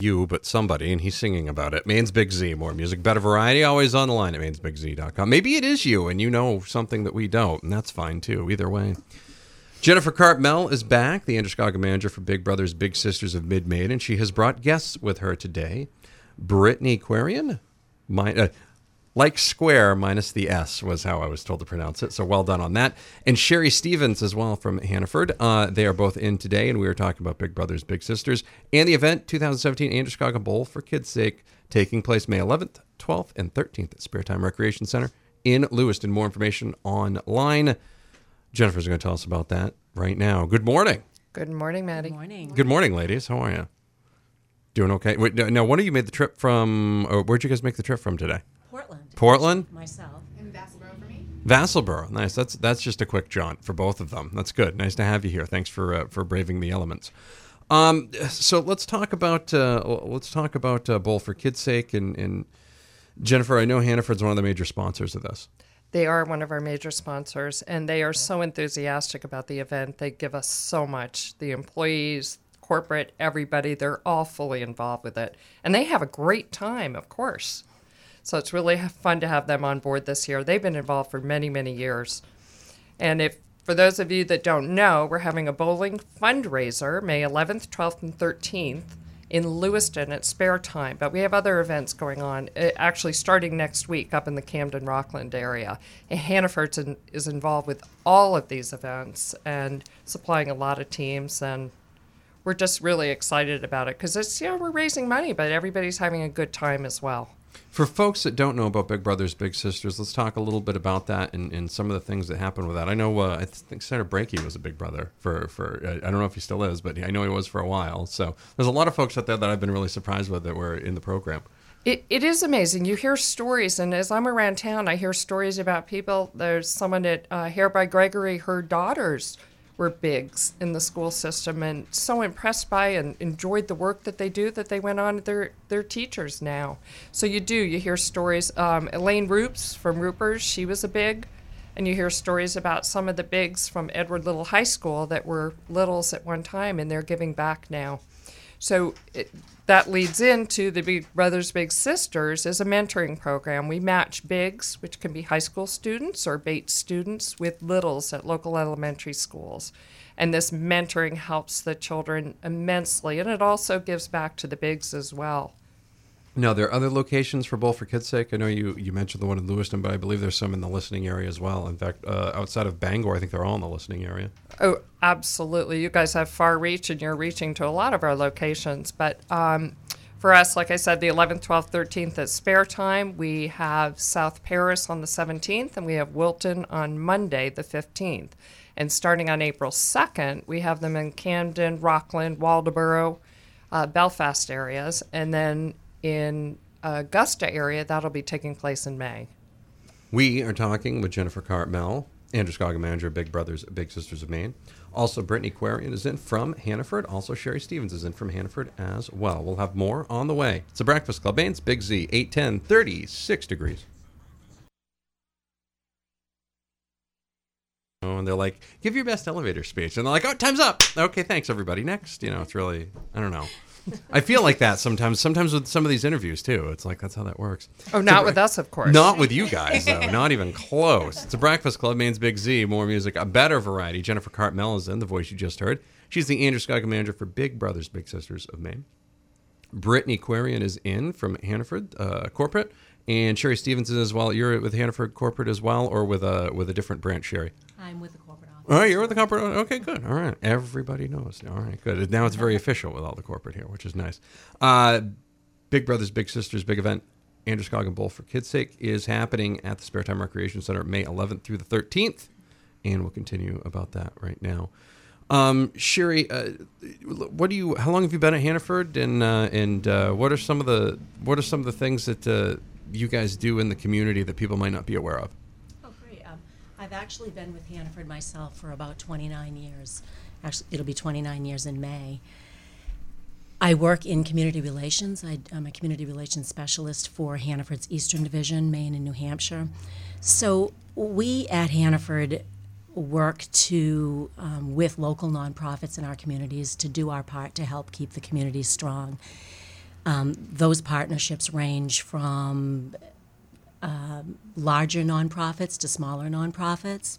You, but somebody, and he's singing about it. Maine's Big Z, more music, better variety, always on the line at mainsbigz.com. Maybe it is you, and you know something that we don't, and that's fine too, either way. Jennifer Cartmell is back, the Androscoggin manager for Big Brothers Big Sisters of Mid Maine, and she has brought guests with her today. Brittany Quirion, my, uh, like square minus the S was how I was told to pronounce it. So well done on that. And Sherri Stevens as well from Hannaford. Uh, they are both in today, and we are talking about Big Brothers Big Sisters and the event 2017 Androscoggin Bowl for Kids' Sake taking place May 11th, 12th, and 13th at Spare Time Recreation Center in Lewiston. More information online. Jennifer's going to tell us about that right now. Good morning. Good morning, Maddie. Good morning. Good morning, ladies. How are you? Doing okay? Wait, now, one of you made the trip from, or where'd you guys make the trip from today? Portland. Portland? Myself. And Vassalboro for me. Vassalboro, nice. That's that's just a quick jaunt for both of them. That's good. Nice to have you here. Thanks for uh, for braving the elements. Um, so let's talk about uh, let's talk about uh, Bowl for Kids' Sake and, and Jennifer. I know Hannaford's one of the major sponsors of this. They are one of our major sponsors, and they are so enthusiastic about the event. They give us so much. The employees, corporate, everybody, they're all fully involved with it. And they have a great time, of course. So it's really fun to have them on board this year. They've been involved for many, many years. And if for those of you that don't know, we're having a bowling fundraiser May 11th, 12th, and 13th in Lewiston at Spare Time. But we have other events going on, uh, actually starting next week up in the Camden Rockland area. And Hannaford in, is involved with all of these events and supplying a lot of teams. And we're just really excited about it because it's, you know, we're raising money, but everybody's having a good time as well. For folks that don't know about Big Brothers Big Sisters, let's talk a little bit about that and, and some of the things that happened with that. I know uh, I think Senator Brakey was a big brother for for uh, I don't know if he still is, but I know he was for a while. So there's a lot of folks out there that I've been really surprised with that were in the program. It, it is amazing. You hear stories, and as I'm around town, I hear stories about people. There's someone at uh, Hair by Gregory, her daughters were bigs in the school system and so impressed by and enjoyed the work that they do that they went on they're, they're teachers now. So you do you hear stories um, elaine roops from roopers she was a big. And you hear stories about some of the bigs from edward little high school that were littles at one time and they're giving back now so it, that leads into the Big Brothers Big Sisters is a mentoring program. We match bigs, which can be high school students or Bates students, with littles at local elementary schools. And this mentoring helps the children immensely, and it also gives back to the bigs as well. Now, there are other locations for Bowl for Kids' Sake. I know you, you mentioned the one in Lewiston, but I believe there's some in the listening area as well. In fact, uh, outside of Bangor, I think they're all in the listening area. Oh, absolutely. You guys have far reach and you're reaching to a lot of our locations. But um, for us, like I said, the 11th, 12th, 13th is spare time. We have South Paris on the 17th, and we have Wilton on Monday, the 15th. And starting on April 2nd, we have them in Camden, Rockland, Waldoboro, uh, Belfast areas. And then in Augusta area, that'll be taking place in May. We are talking with Jennifer Cartmell, Andrew Scoggin, manager of Big Brothers Big Sisters of Maine. Also, Brittany Quirion is in from Hannaford. Also, Sherri Stevens is in from Hannaford as well. We'll have more on the way. It's a Breakfast Club. Maine's Big Z, 810, 36 degrees. Oh, and they're like, give your best elevator speech. And they're like, oh, time's up. Okay, thanks, everybody. Next. You know, it's really, I don't know. I feel like that sometimes. Sometimes with some of these interviews too. It's like that's how that works. Oh, not with us, of course. Not with you guys, though. not even close. It's a Breakfast Club. Maine's Big Z. More music, a better variety. Jennifer Cartmell is in the voice you just heard. She's the Androscoggin manager for Big Brothers Big Sisters of Maine. Brittany Quirion is in from Hannaford uh, Corporate, and Sherri Stevenson as well. You're with Hannaford Corporate as well, or with a with a different branch, Sherri? I'm with right, you're with the corporate. Okay, good. All right, everybody knows. All right, good. Now it's very official with all the corporate here, which is nice. Uh, Big Brothers Big Sisters big event, Andrew Androscoggin Bowl for Kids' Sake is happening at the Spare Time Recreation Center May 11th through the 13th, and we'll continue about that right now. Um, Sherri, uh, what do you? How long have you been at Hannaford, and uh, and uh, what are some of the what are some of the things that uh, you guys do in the community that people might not be aware of? I've actually been with Hannaford myself for about 29 years. Actually, it'll be 29 years in May. I work in community relations. I, am a community relations specialist for Hannaford's Eastern Division, Maine and New Hampshire. So we at Hannaford work to um, with local nonprofits in our communities to do our part to help keep the community strong. Um, those partnerships range from um, larger nonprofits to smaller nonprofits.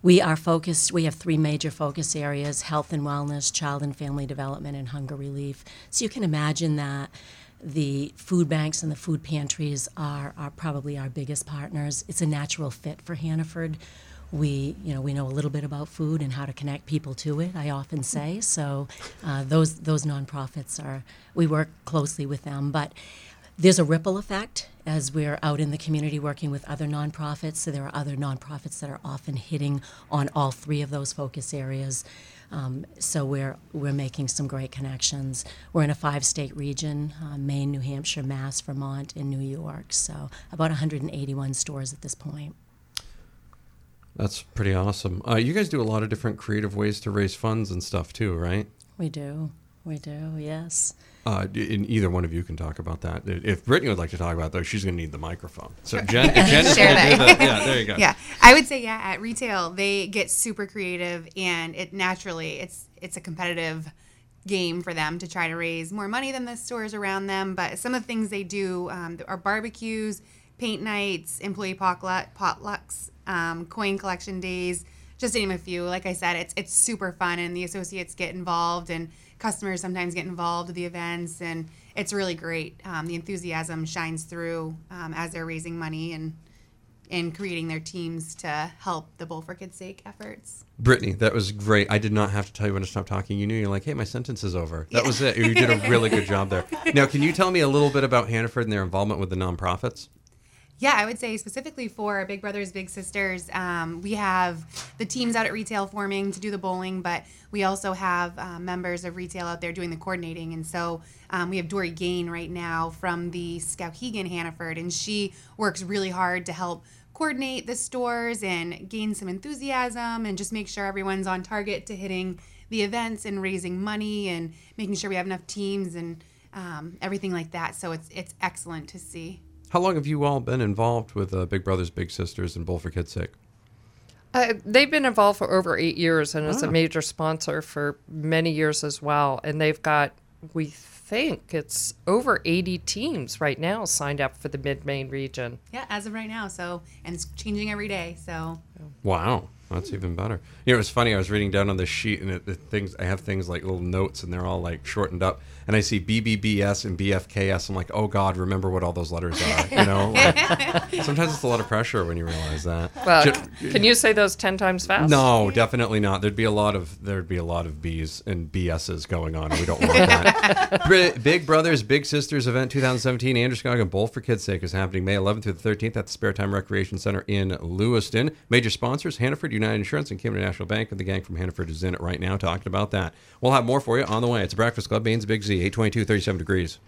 We are focused, we have three major focus areas health and wellness, child and family development, and hunger relief. So you can imagine that the food banks and the food pantries are, are probably our biggest partners. It's a natural fit for Hannaford. We, you know, we know a little bit about food and how to connect people to it. I often say so. Uh, those those nonprofits are we work closely with them, but there's a ripple effect as we're out in the community working with other nonprofits. So there are other nonprofits that are often hitting on all three of those focus areas. Um, so we're we're making some great connections. We're in a five-state region: uh, Maine, New Hampshire, Mass, Vermont, and New York. So about 181 stores at this point. That's pretty awesome. Uh, you guys do a lot of different creative ways to raise funds and stuff too, right? We do. We do. Yes. Uh, in either one of you can talk about that. If Brittany would like to talk about those, she's going to need the microphone. So Jen, if Jen is going to do that, yeah, there you go. Yeah, I would say yeah. At retail, they get super creative, and it naturally it's it's a competitive game for them to try to raise more money than the stores around them. But some of the things they do um, are barbecues, paint nights, employee potluck, potlucks, um, coin collection days, just to name a few. Like I said, it's it's super fun, and the associates get involved and customers sometimes get involved with the events, and it's really great. Um, the enthusiasm shines through um, as they're raising money and and creating their teams to help the Bowl for Kids' Sake efforts. Brittany, that was great. I did not have to tell you when to stop talking. You knew you're like, hey, my sentence is over. That yeah. was it. You did a really good job there. Now, can you tell me a little bit about Hannaford and their involvement with the nonprofits? Yeah, I would say specifically for Big Brothers Big Sisters, um, we have the teams out at retail forming to do the bowling, but we also have uh, members of retail out there doing the coordinating. And so um, we have Dory Gain right now from the Skowhegan Hannaford, and she works really hard to help coordinate the stores and gain some enthusiasm and just make sure everyone's on target to hitting the events and raising money and making sure we have enough teams and um, everything like that. So it's it's excellent to see. How long have you all been involved with uh, Big Brothers Big Sisters and Bowl for Kids' Sake? Uh, they've been involved for over eight years and is a ah. major sponsor for many years as well. And they've got, we think it's over 80 teams right now signed up for the mid Maine region. Yeah, as of right now. So, and it's changing every day. So, wow. That's even better. You know, it was funny. I was reading down on the sheet, and it, the things I have things like little notes, and they're all like shortened up. And I see BBBS and BFKS. I'm like, oh God, remember what all those letters are. You know, like, sometimes it's a lot of pressure when you realize that. Well, can you say those ten times fast? No, definitely not. There'd be a lot of there'd be a lot of B's and BS's going on. We don't want that. Big Brothers Big Sisters event 2017 Androscoggin Bowl for Kids' Sake is happening May 11th through the 13th at the Spare Time Recreation Center in Lewiston. Major sponsors: Hannaford United Insurance and Camden National Bank. And the gang from Hannaford is in it right now talking about that. We'll have more for you on the way. It's a Breakfast Club, Maine's Big Z, 822, 37 degrees.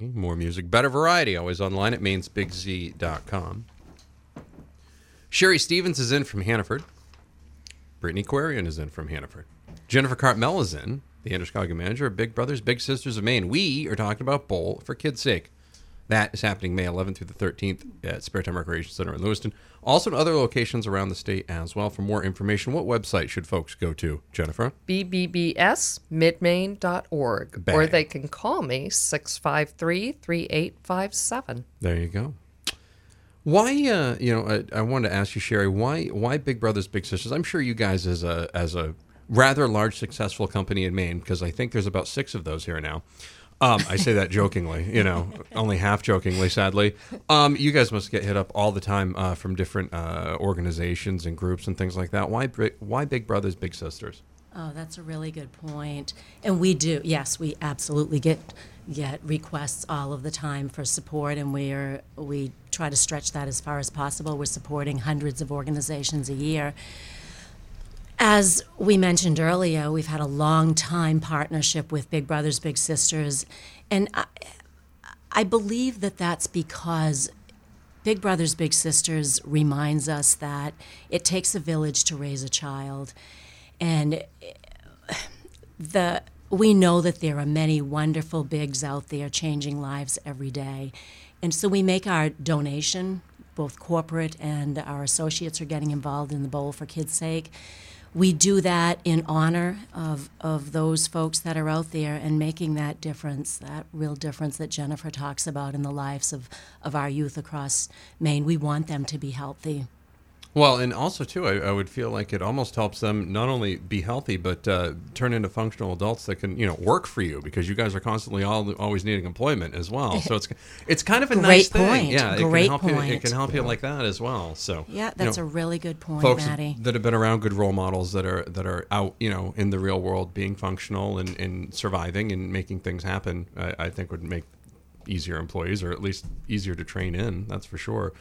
More music, better variety, always online at mainsbigz.com. Sherri Stevens is in from Hannaford. Brittany Quirion is in from Hannaford. Jennifer Cartmell is in, the Androscoggin manager of Big Brothers Big Sisters of Maine. We are talking about Bowl for Kids' Sake. That is happening May 11th through the 13th at Spare Time Recreation Center in Lewiston. Also in other locations around the state as well. For more information, what website should folks go to, Jennifer? bbbsmidmaine.org. Bang. Or they can call me 653 3857. There you go. Why, uh, you know, I, I wanted to ask you, Sherri, why, why Big Brothers Big Sisters? I'm sure you guys, as a, as a rather large, successful company in Maine, because I think there's about six of those here now. Um, I say that jokingly, you know, only half jokingly, sadly. Um, you guys must get hit up all the time uh, from different uh, organizations and groups and things like that. Why, why Big Brothers, Big Sisters? Oh, that's a really good point. And we do, yes, we absolutely get get requests all of the time for support, and we are we try to stretch that as far as possible. We're supporting hundreds of organizations a year. As we mentioned earlier, we've had a long time partnership with Big Brothers Big Sisters, and I, I believe that that's because Big Brothers Big Sisters reminds us that it takes a village to raise a child, and eh, the we know that there are many wonderful bigs out there changing lives every day. And so we make our donation, both corporate and our associates are getting involved in the Bowl for Kids' Sake. We do that in honor of, of those folks that are out there and making that difference, that real difference that Jennifer talks about in the lives of, of our youth across Maine. We want them to be healthy. Well, and also too, I, I, would feel like it almost helps them not only be healthy, but uh, turn into functional adults that can, you know, work for you because you guys are constantly all, always needing employment as well. So it's it's kind of a Great nice point. thing. Yeah, Great it can help point. You, it can help you like that as well. So Yeah, you that's know, a really good point, folks Maddie. that have been around good role models that are that are out, you know, in the real world, being functional and, and surviving and making things happen. I, I think would make easier employees or at least easier to train in. That's for sure.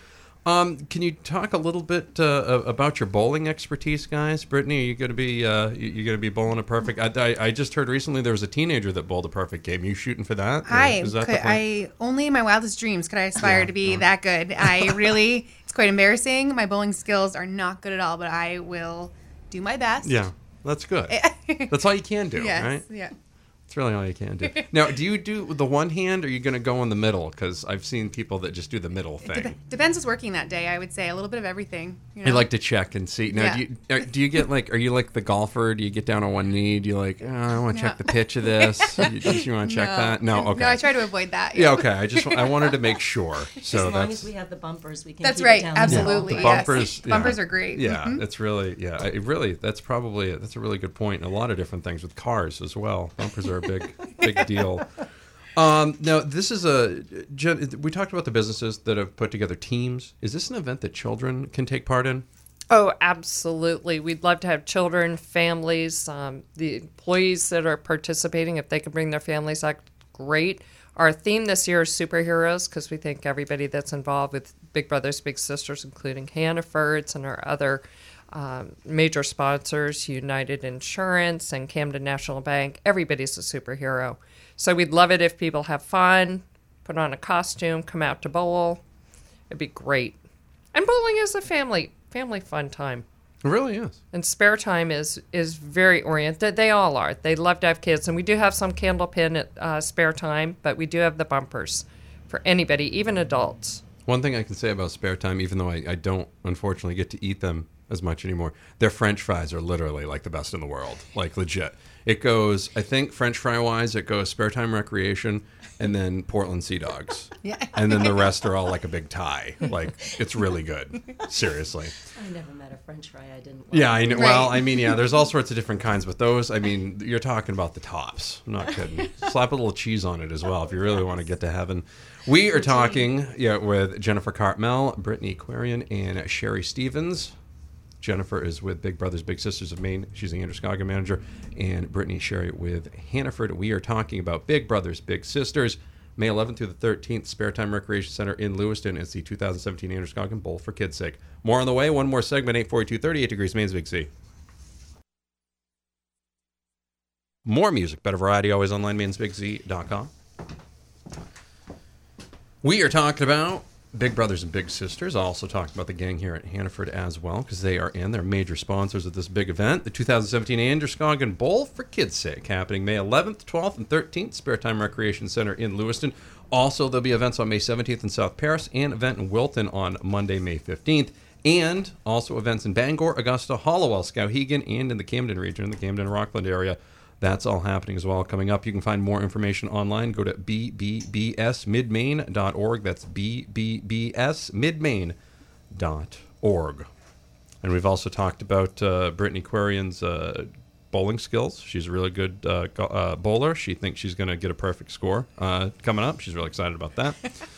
Um, can you talk a little bit uh, about your bowling expertise, guys? Brittany, are you going to be uh, you going to be bowling a perfect? I, I, I, just heard recently there was a teenager that bowled a perfect game. You shooting for that? I Is that could. I only in my wildest dreams could I aspire Yeah, to be yeah. that good. I really it's quite embarrassing. My bowling skills are not good at all, but I will do my best. yeah, that's good. that's all you can do, yes. right? Yeah. That's really all you can do. now, do you do the one hand, or are you going to go in the middle? Because I've seen people that just do the middle thing. Dep- depends what's working that day. I would say a little bit of everything. You know? I like to check and see. Now, Yeah. do, you, uh, do you get like, are you like the golfer? Do you get down on one knee? Do you like, oh, I want to check the pitch of this? you, just- you want to check that? No, okay. No, I try to avoid that. Yeah, okay. I just I wanted to make sure. So as long as we have the bumpers, we can. That's keep right. It down the Absolutely. the middle. yes. bumpers. yeah. Bumpers are great. Yeah, Mhm. it's really yeah. It really that's probably that's a really good point. And a lot of different things with cars as well. Bumpers are a big big deal. Um, now this is a we talked about the businesses that have put together teams. Is this an event that children can take part in? Oh, absolutely. We'd love to have children, families, um, the employees that are participating, if they can bring their families, that's great. Our theme this year is superheroes because we think everybody that's involved with Big Brothers Big Sisters, including Hannaford's and our other um, major sponsors, United Insurance and Camden National Bank, everybody's a superhero. So we'd love it if people have fun, put on a costume, come out to bowl. It'd be great. And bowling is a family family fun time. It really is. And spare time is is very oriented. They all are. They love to have kids, and we do have some candlepin at uh, spare time, but we do have the bumpers for anybody, even adults. One thing I can say about spare time, even though I, I don't unfortunately get to eat them as much anymore, their French fries are literally like the best in the world, like legit. It goes, I think French fry wise, it goes spare time recreation, and then Portland Sea Dogs, Yeah. and then the rest are all like a big tie. Like it's really good, seriously. I never met a French fry I didn't. Like. Yeah, I know. Well, I mean, yeah, there's all sorts of different kinds, but those, I mean, you're talking about the tops. I'm not kidding. Slap a little cheese on it as well if you really want to get to heaven. We are talking, yeah, with Jennifer Cartmell, Brittany Quirion, and Sherri Stevens. Jennifer is with Big Brothers Big Sisters of Maine. She's the Androscoggin manager, and Brittany Sherri with Hannaford. We are talking about Big Brothers Big Sisters. May 11th through the 13th, Spare Time Recreation Center in Lewiston. It's the 2017 Androscoggin Bowl for Kids' Sake. More on the way. One more segment, 842 38 degrees, Maine's Big Z. More music, better variety, always online, mainsbigz.com. We are talking about Big Brothers and Big Sisters. Also talking about the gang here at Hannaford as well, because they are in. They're major sponsors of this big event, the 2017 Androscoggin Bowl for Kids' Sake, happening May 11th, 12th, and 13th, Spare Time Recreation Center in Lewiston. Also, there'll be events on May 17th in South Paris and event in Wilton on Monday, May 15th. And also events in Bangor, Augusta, Hallowell, Skowhegan, and in the Camden region, in the Camden Rockland area. That's all happening as well. Coming up, you can find more information online. Go to bbbsmidmaine.org. That's bbbsmidmaine.org. And we've also talked about uh, Brittany Quirion's uh, bowling skills. She's a really good uh, go- uh, bowler. She thinks she's going to get a perfect score uh, coming up. She's really excited about that.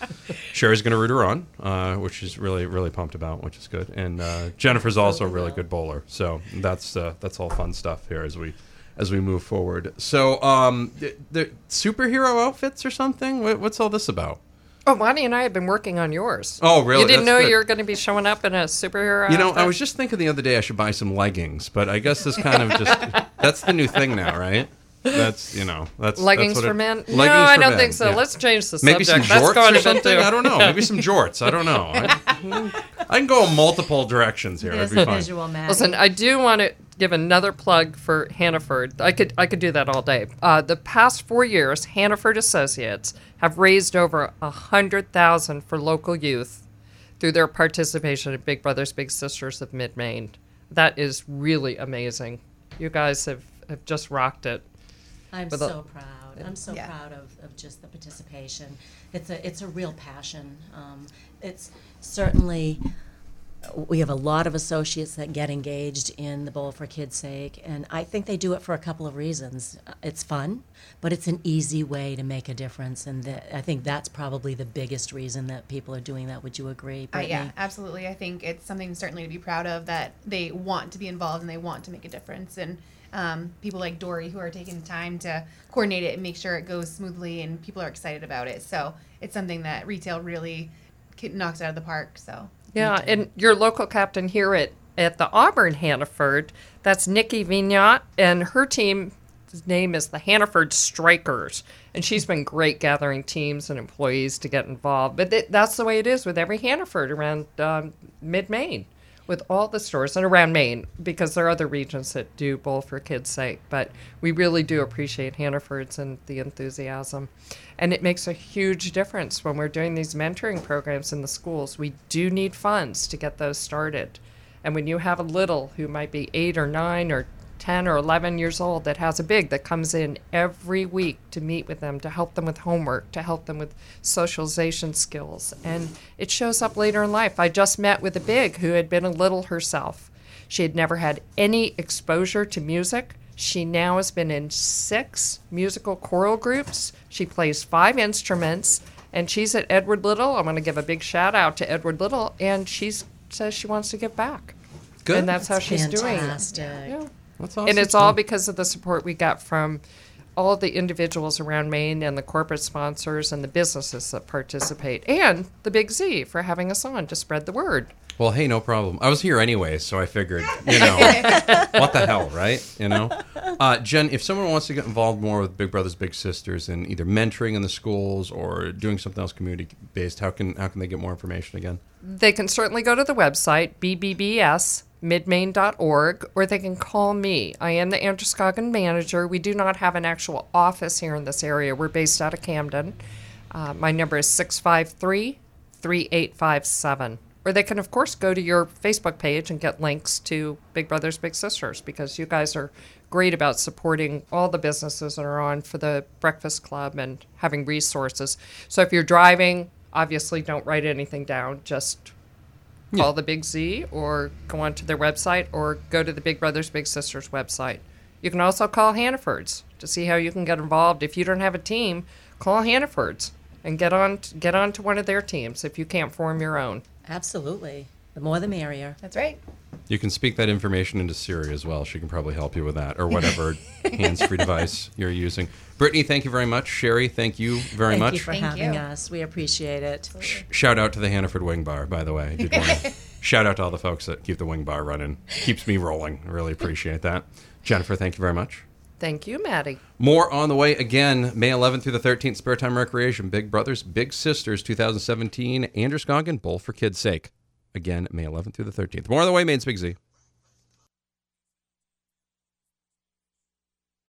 Sherri's going to root her on, uh, which she's really, really pumped about, which is good. And uh, Jennifer's also a really good bowler. So that's uh, that's all fun stuff here as we as we move forward. So, um, the, the superhero outfits or something? What, what's all this about? Oh, Bonnie and I have been working on yours. Oh, really? You didn't That's know good. you were going to be showing up in a superhero outfit. You know, I was just thinking the other day I should buy some leggings, but I guess this kind of just that's the new thing now, right? That's you know that's leggings that's what for it- men. Leggings no, I don't men, think so. yeah. Let's change the maybe subject. some That's jorts going or something. I don't know. Maybe some jorts. I don't know. I, I can go in multiple directions here. It'd be a fine. visual, Matt. Listen, I do want to give another plug for Hannaford. I could I could do that all day. Uh, the past four years, Hannaford Associates have raised over a hundred thousand for local youth through their participation in Big Brothers Big Sisters of Mid Maine. That is really amazing. You guys have, have just rocked it. I'm with a- so proud. I'm so Yeah. proud of, of just the participation. It's a it's a real passion. Um, it's certainly we have a lot of associates that get engaged in the Bowl for Kids' Sake, and I think they do it for a couple of reasons. It's fun, but it's an easy way to make a difference, and that, I think that's probably the biggest reason that people are doing that. Would you agree, Uh, yeah, absolutely. I think it's something certainly to be proud of that they want to be involved and they want to make a difference. And um, people like Dory who are taking the time to coordinate it and make sure it goes smoothly and people are excited about it. So it's something that retail really knocks out of the park. So Yeah, and your local captain here at, at the Auburn Hannaford, that's Nikki Vignot, and her team's name is the Hannaford Strikers. And she's been great gathering teams and employees to get involved. But th- that's the way it is with every Hannaford around um, mid Maine, with all the stores and around Maine, because there are other regions that do Bowl for Kids' sake. But we really do appreciate Hannaford's and the enthusiasm. And it makes a huge difference when we're doing these mentoring programs in the schools. We do need funds to get those started. And when you have a little who might be eight or nine or 10 or 11 years old that has a big that comes in every week to meet with them, to help them with homework, to help them with socialization skills. And it shows up later in life. I just met with a big who had been a little herself. She had never had any exposure to music. She now has been in six musical choral groups. She plays five instruments, and she's at Edward Little. I'm going to give a big shout out to Edward Little, and she says she wants to give back. Good. And that's how she's doing it. Fantastic. Yeah. That's awesome. And it's all because of the support we got from all the individuals around Maine and the corporate sponsors and the businesses that participate, and the Big Z for having us on to spread the word. Well, hey, no problem. I was here anyway, so I figured, you know, what the hell, right? You know, uh, Jen, if someone wants to get involved more with Big Brothers Big Sisters and either mentoring in the schools or doing something else community based, how can how can they get more information again? They can certainly go to the website, bbbsmidmaine.org, or they can call me. I am the Androscoggin manager. We do not have an actual office here in this area. We're based out of Camden. Uh, my number is 653 3857. Or they can, of course, go to your Facebook page and get links to Big Brothers Big Sisters because you guys are great about supporting all the businesses that are on for the Breakfast Club and having resources. So if you're driving, obviously don't write anything down. Just call the Big Z or go onto their website or go to the Big Brothers Big Sisters website. You can also call Hannaford's to see how you can get involved. If you don't have a team, call Hannaford's and get on get on to one of their teams if you can't form your own. Absolutely. The more the merrier. that's right. You can speak that information into Siri as well. She can probably help you with that or whatever hands-free device you're using. Brittany, thank you very much. Sherri, thank you very Thank much. you for Thank having you. us. We appreciate it. Sh- Shout out to the Hannaford Wing Bar, by the way. I did wanna shout out to all the folks that keep the Wing Bar running. Keeps me rolling. I really appreciate that. Jennifer, thank you very much. Thank you, Maddie. More on the way again, May 11th through the 13th, Spare Time Recreation, Big Brothers, Big Sisters 2017, Androscoggin, Bowl for Kids' Sake. Again, May 11th through the 13th. More on the way, Maine's Big Z.